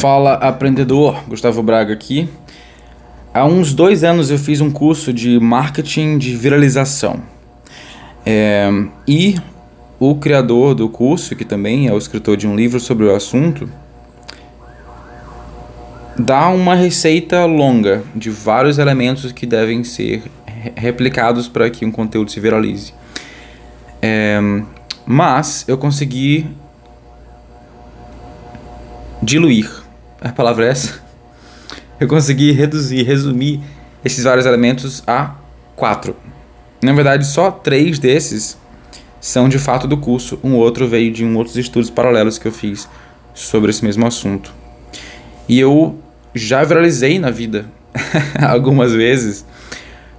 Fala aprendedor, Gustavo Braga aqui. Há uns dois anos eu fiz um curso de marketing de viralização. É, e o criador do curso, que também é o escritor de um livro sobre o assunto, dá uma receita longa de vários elementos que devem ser replicados para que um conteúdo se viralize. É, mas eu consegui diluir a palavra é essa? Eu consegui reduzir, resumir esses vários elementos a quatro. Na verdade, só três desses são de fato do curso. Um outro veio de um outros estudos paralelos que eu fiz sobre esse mesmo assunto. E eu já viralizei na vida algumas vezes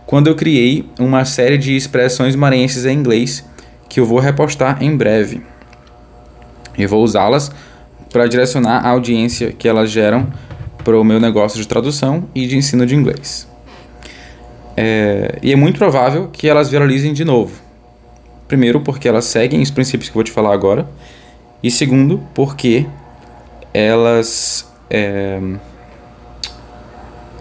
quando eu criei uma série de expressões maranhenses em inglês que eu vou repostar em breve. Eu vou usá-las para direcionar a audiência que elas geram para o meu negócio de tradução e de ensino de inglês. É, e é muito provável que elas viralizem de novo. Primeiro, porque elas seguem os princípios que eu vou te falar agora. E segundo, porque elas. É,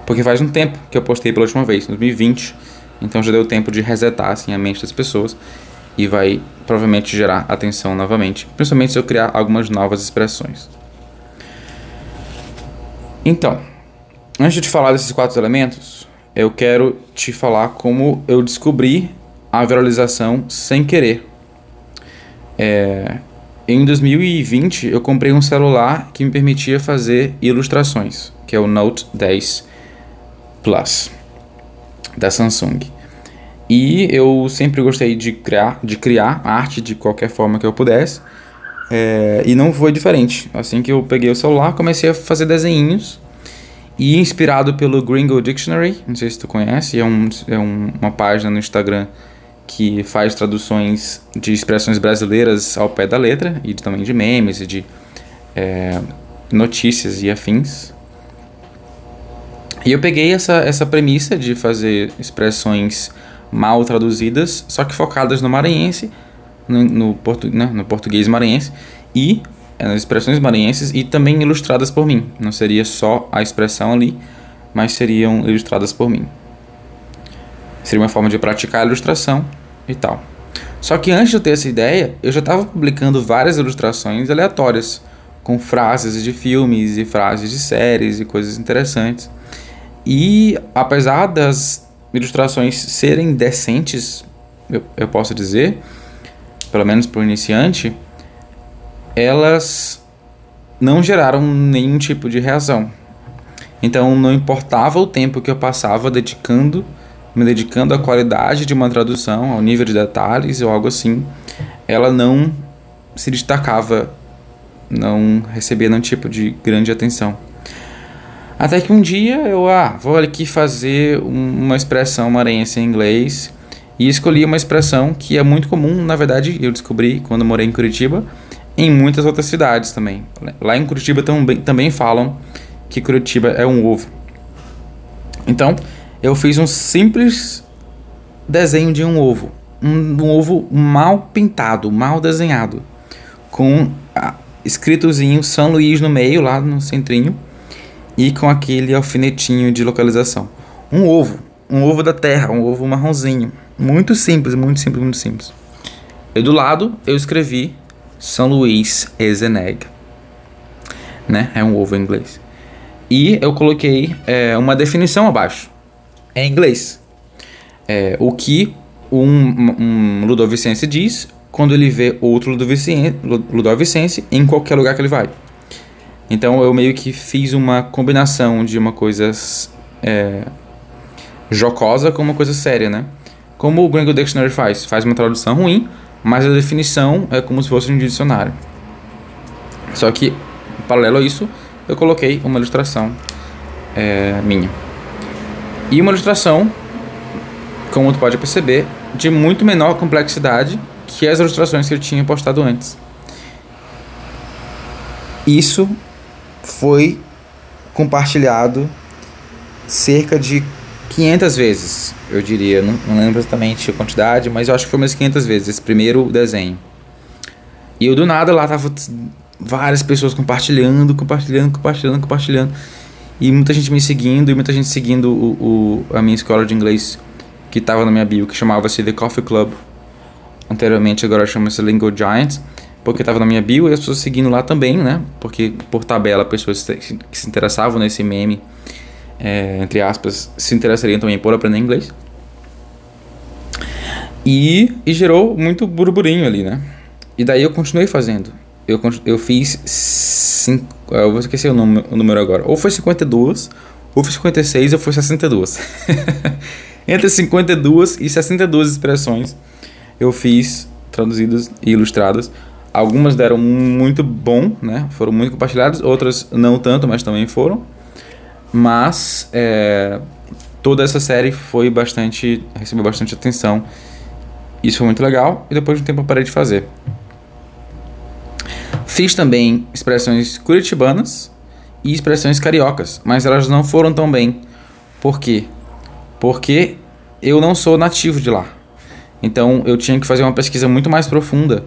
porque faz um tempo que eu postei pela última vez, 2020. Então já deu tempo de resetar assim, a mente das pessoas e vai provavelmente gerar atenção novamente, principalmente se eu criar algumas novas expressões. Então, antes de falar desses quatro elementos, eu quero te falar como eu descobri a viralização sem querer. É, em 2020, eu comprei um celular que me permitia fazer ilustrações, que é o Note 10 Plus da Samsung. E eu sempre gostei de criar, de criar arte de qualquer forma que eu pudesse. É, e não foi diferente. Assim que eu peguei o celular, comecei a fazer desenhinhos. E inspirado pelo Gringo Dictionary, não sei se tu conhece, é, um, é um, uma página no Instagram que faz traduções de expressões brasileiras ao pé da letra, e também de memes e de é, notícias e afins. E eu peguei essa, essa premissa de fazer expressões mal traduzidas, só que focadas no maranhense, no, no, portu, né, no português maranhense e é, nas expressões maranhenses e também ilustradas por mim. Não seria só a expressão ali, mas seriam ilustradas por mim. Seria uma forma de praticar a ilustração e tal. Só que antes de eu ter essa ideia, eu já estava publicando várias ilustrações aleatórias, com frases de filmes e frases de séries e coisas interessantes. E apesar das ilustrações serem decentes, eu, eu posso dizer, pelo menos para o iniciante, elas não geraram nenhum tipo de reação. Então não importava o tempo que eu passava dedicando, me dedicando à qualidade de uma tradução, ao nível de detalhes ou algo assim, ela não se destacava, não recebia nenhum tipo de grande atenção. Até que um dia eu, ah, vou aqui fazer uma expressão maranhense em inglês e escolhi uma expressão que é muito comum, na verdade, eu descobri quando morei em Curitiba, em muitas outras cidades também. Lá em Curitiba também, também falam que Curitiba é um ovo. Então, eu fiz um simples desenho de um ovo. Um, um ovo mal pintado, mal desenhado. Com ah, escritozinho São Luís no meio, lá no centrinho e com aquele alfinetinho de localização. Um ovo, um ovo da terra, um ovo marronzinho. Muito simples, muito simples, muito simples. E do lado eu escrevi São Luís egg. Né? É um ovo em inglês. E eu coloquei é, uma definição abaixo, em inglês. É, o que um, um ludovicense diz quando ele vê outro ludovicense, ludovicense em qualquer lugar que ele vai. Então eu meio que fiz uma combinação de uma coisa é, jocosa com uma coisa séria, né? Como o Gringo Dictionary faz, faz uma tradução ruim, mas a definição é como se fosse um dicionário. Só que, paralelo a isso, eu coloquei uma ilustração é, minha. E uma ilustração, como tu pode perceber, de muito menor complexidade que as ilustrações que eu tinha postado antes. Isso foi compartilhado cerca de 500 vezes, eu diria. Não, não, lembro exatamente a quantidade, mas eu acho que foi umas 500 vezes esse primeiro desenho. E eu do nada lá tava várias pessoas compartilhando, compartilhando, compartilhando, compartilhando. E muita gente me seguindo, e muita gente seguindo o, o a minha escola de inglês que estava na minha bio, que chamava-se The Coffee Club. Anteriormente, agora chama-se Lingo Giants, porque estava na minha bio e as pessoas seguindo lá também, né? Porque por tabela, pessoas que se interessavam nesse meme, é, entre aspas, se interessariam também por aprender inglês. E, e gerou muito burburinho ali, né? E daí eu continuei fazendo. Eu, eu fiz. Cinco, eu vou esquecer o número, o número agora. Ou foi 52, ou foi 56, ou foi 62. Entre 52 e 62 expressões eu fiz traduzidas e ilustradas. Algumas deram muito bom, né? Foram muito compartilhadas, outras não tanto, mas também foram. Mas é, toda essa série foi bastante. recebeu bastante atenção. Isso foi muito legal e depois de um tempo eu parei de fazer. Fiz também expressões curitibanas e expressões cariocas, mas elas não foram tão bem. Por quê? Porque eu não sou nativo de lá. Então eu tinha que fazer uma pesquisa muito mais profunda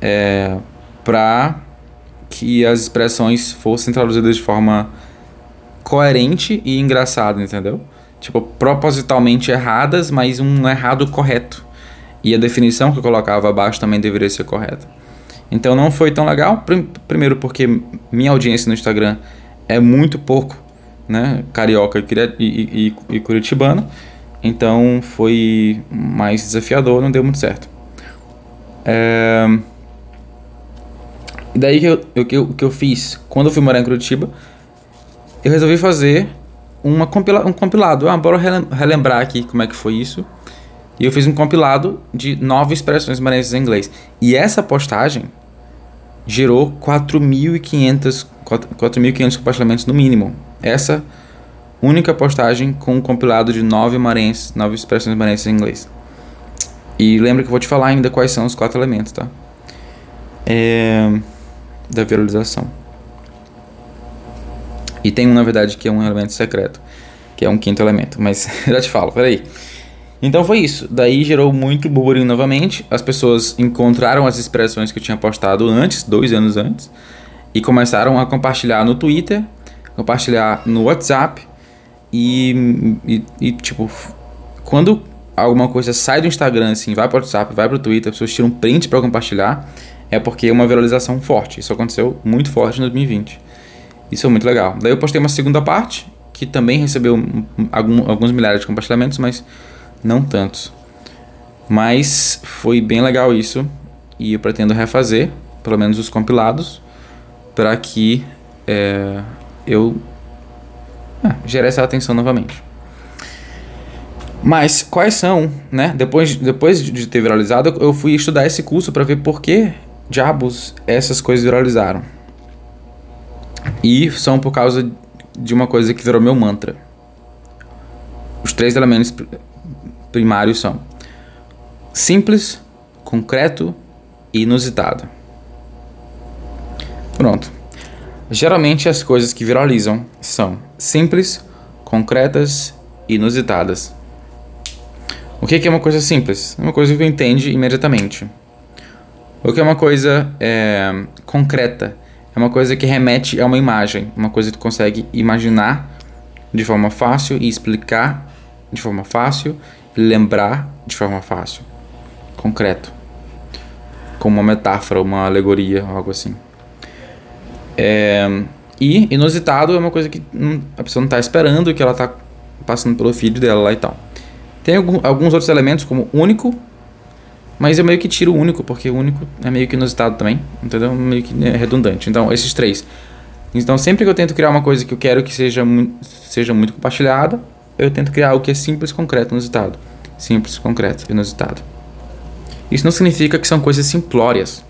é, para que as expressões fossem traduzidas de forma coerente e engraçada, entendeu? Tipo, propositalmente erradas, mas um errado correto. E a definição que eu colocava abaixo também deveria ser correta. Então não foi tão legal. Primeiro porque minha audiência no Instagram é muito pouco, né? Carioca e, e, e curitibana. Então foi mais desafiador, não deu muito certo. É... E daí que eu, que, eu, que eu fiz, quando eu fui morar em Curitiba, eu resolvi fazer uma compila um compilado. Ah, bora relembrar aqui como é que foi isso. E eu fiz um compilado de nove expressões maranhenses em inglês. E essa postagem gerou 4.500 4.500 compartilhamentos no mínimo. Essa única postagem com um compilado de nove maranhenses, nove expressões maranhenses em inglês. E lembra que eu vou te falar ainda quais são os quatro elementos, tá? É, da viralização. E tem um, na verdade, que é um elemento secreto, que é um quinto elemento, mas já te falo, peraí. Então foi isso. Daí gerou muito burburinho novamente. As pessoas encontraram as expressões que eu tinha postado antes, dois anos antes, e começaram a compartilhar no Twitter, compartilhar no WhatsApp. E, e, e tipo, quando alguma coisa sai do Instagram, assim, vai para o WhatsApp, vai para o Twitter, as pessoas tiram print para compartilhar, é porque é uma viralização forte. Isso aconteceu muito forte em 2020. Isso é muito legal. Daí eu postei uma segunda parte, que também recebeu algum, alguns milhares de compartilhamentos, mas não tantos. Mas foi bem legal isso e eu pretendo refazer, pelo menos os compilados, para que é, eu é, gere essa atenção novamente. Mas quais são, né? Depois, depois de ter viralizado, eu fui estudar esse curso para ver por que diabos essas coisas viralizaram. E são por causa de uma coisa que virou meu mantra. Os três elementos primários são simples, concreto e inusitado. Pronto. Geralmente as coisas que viralizam são simples, concretas e inusitadas. O que é uma coisa simples? É uma coisa que você entende imediatamente. O que é uma coisa é, concreta? É uma coisa que remete a uma imagem, uma coisa que tu consegue imaginar de forma fácil e explicar de forma fácil lembrar de forma fácil, concreto, como uma metáfora, uma alegoria, algo assim. É, e inusitado é uma coisa que a pessoa não está esperando, que ela está passando pelo feed dela lá e tal. Tem alguns outros elementos, como único, mas eu meio que tiro o único, porque o único é meio que inusitado também, entendeu? Meio que é redundante. Então, esses três. Então, sempre que eu tento criar uma coisa que eu quero que seja, seja muito compartilhada, eu tento criar algo que é simples, concreto, inusitado. Simples, concreto, inusitado. Isso não significa que são coisas simplórias.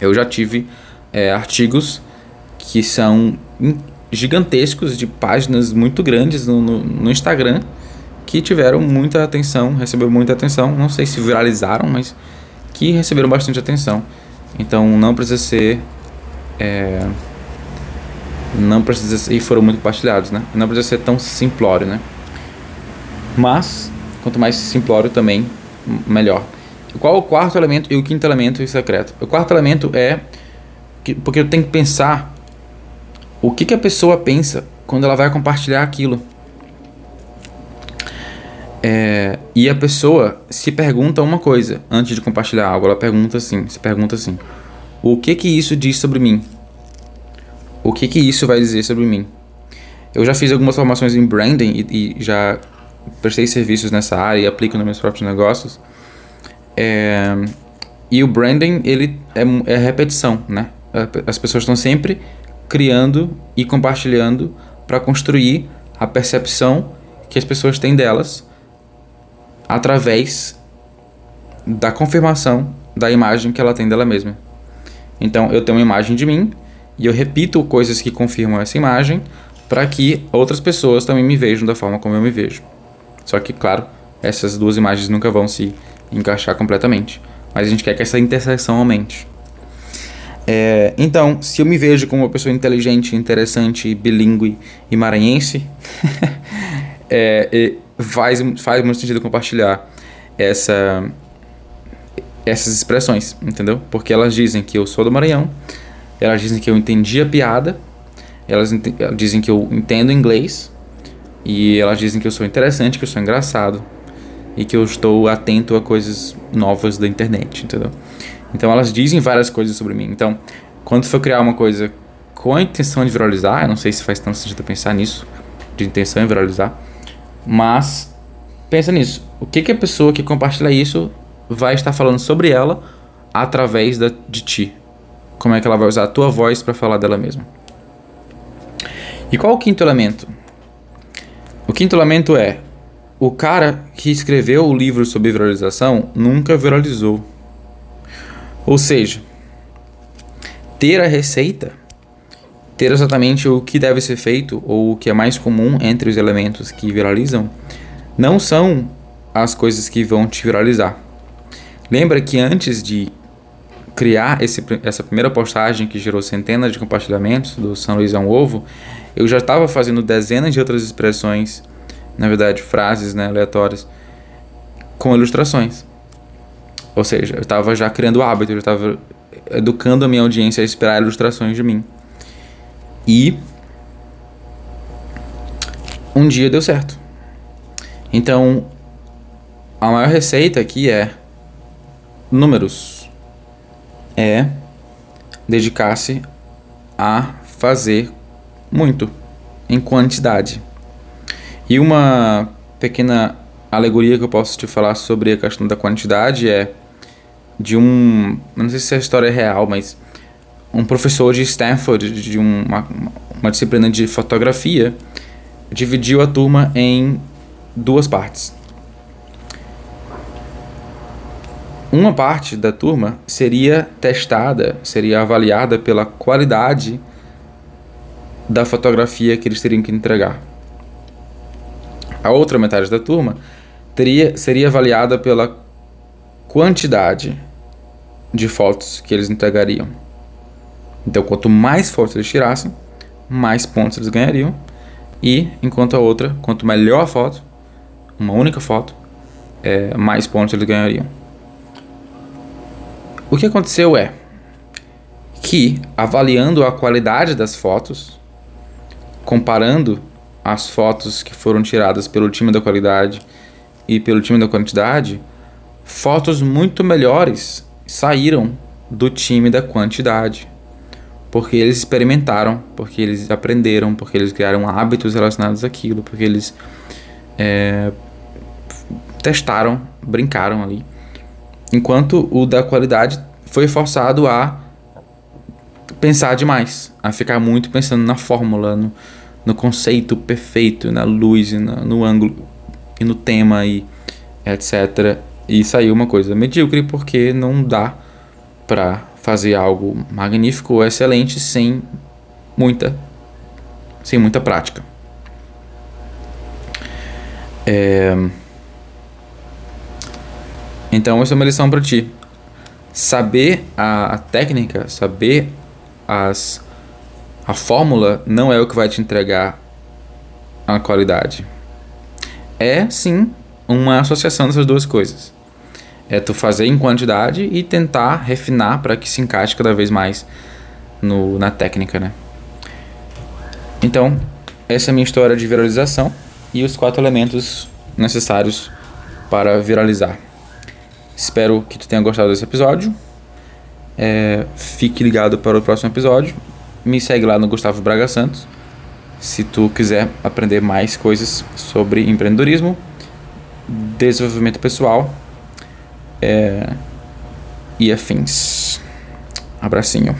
Eu já tive é, artigos que são gigantescos, de páginas muito grandes no, no, no Instagram, que tiveram muita atenção, receberam muita atenção. Não sei se viralizaram, mas que receberam bastante atenção. Então não precisa ser. É, não precisa ser, e foram muito compartilhados, né? Não precisa ser tão simplório, né? Mas, quanto mais simplório também, melhor. Qual o quarto elemento e o quinto elemento e secreto? O quarto elemento é porque eu tenho que pensar o que, que a pessoa pensa quando ela vai compartilhar aquilo. É, e a pessoa se pergunta uma coisa antes de compartilhar algo. Ela pergunta assim, se pergunta assim: o que que isso diz sobre mim? O que que isso vai dizer sobre mim? Eu já fiz algumas formações em branding e, e já prestei serviços nessa área e aplico nos meus próprios negócios. É, e o branding ele é, é repetição, né? As pessoas estão sempre criando e compartilhando para construir a percepção que as pessoas têm delas através da confirmação da imagem que ela tem dela mesma. Então, eu tenho uma imagem de mim e eu repito coisas que confirmam essa imagem para que outras pessoas também me vejam da forma como eu me vejo. Só que, claro, essas duas imagens nunca vão se encaixar completamente. Mas a gente quer que essa interseção aumente. É, então, se eu me vejo como uma pessoa inteligente, interessante, bilíngue e maranhense, é, faz, faz muito sentido compartilhar essa, essas expressões, entendeu? Porque elas dizem que eu sou do Maranhão, elas dizem que eu entendi a piada, elas, dizem que eu entendo inglês, e elas dizem que eu sou interessante, que eu sou engraçado, e que eu estou atento a coisas novas da internet, entendeu? Então elas dizem várias coisas sobre mim. Então, quando for criar uma coisa com a intenção de viralizar, eu não sei se faz tanto sentido pensar nisso, de intenção em viralizar, mas pensa nisso. O que, que a pessoa que compartilha isso vai estar falando sobre ela através da, de ti? Como é que ela vai usar a tua voz para falar dela mesma? E qual o quinto elemento? O quinto elemento é o cara que escreveu o livro sobre viralização nunca viralizou. Ou seja, ter a receita, ter exatamente o que deve ser feito ou o que é mais comum entre os elementos que viralizam, não são as coisas que vão te viralizar. Lembra que antes de criar esse, essa primeira postagem que gerou centenas de compartilhamentos do São Luís é um Ovo, eu já estava fazendo dezenas de outras expressões, na verdade frases né, aleatórias, com ilustrações. Ou seja, eu estava já criando hábito, eu estava educando a minha audiência a esperar ilustrações de mim. E um dia deu certo. Então, a maior receita aqui é números. É dedicar-se a fazer muito em quantidade. E uma pequena alegoria que eu posso te falar sobre a questão da quantidade é de um. Não sei se a história é real, mas um professor de Stanford, de uma, uma disciplina de fotografia, dividiu a turma em duas partes. Uma parte da turma seria testada, seria avaliada pela qualidade da fotografia que eles teriam que entregar. A outra metade da turma teria, seria avaliada pela quantidade de fotos que eles entregariam. Então, quanto mais fotos eles tirassem, mais pontos eles ganhariam. E, enquanto a outra, quanto melhor a foto, uma única foto, é, mais pontos eles ganhariam. O que aconteceu é que, avaliando a qualidade das fotos, comparando as fotos que foram tiradas pelo time da qualidade e pelo time da quantidade, fotos muito melhores saíram do time da quantidade. Porque eles experimentaram, porque eles aprenderam, porque eles criaram hábitos relacionados àquilo, porque eles é, testaram, brincaram ali. Enquanto o da qualidade foi forçado a pensar demais, a ficar muito pensando na fórmula, no, no conceito perfeito, na luz, na, no ângulo e no tema e etc. E saiu uma coisa medíocre porque não dá para fazer algo magnífico ou excelente sem muita sem muita prática. É... Então essa é uma lição para ti. Saber a, a técnica, saber as a fórmula não é o que vai te entregar a qualidade. É sim uma associação dessas duas coisas. É tu fazer em quantidade e tentar refinar para que se encaixe cada vez mais no, na técnica, né? Então, essa é a minha história de viralização e os quatro elementos necessários para viralizar. Espero que tu tenha gostado desse episódio. É, fique ligado para o próximo episódio. Me segue lá no Gustavo Braga Santos. Se tu quiser aprender mais coisas sobre empreendedorismo, desenvolvimento pessoal é, e afins. Abracinho.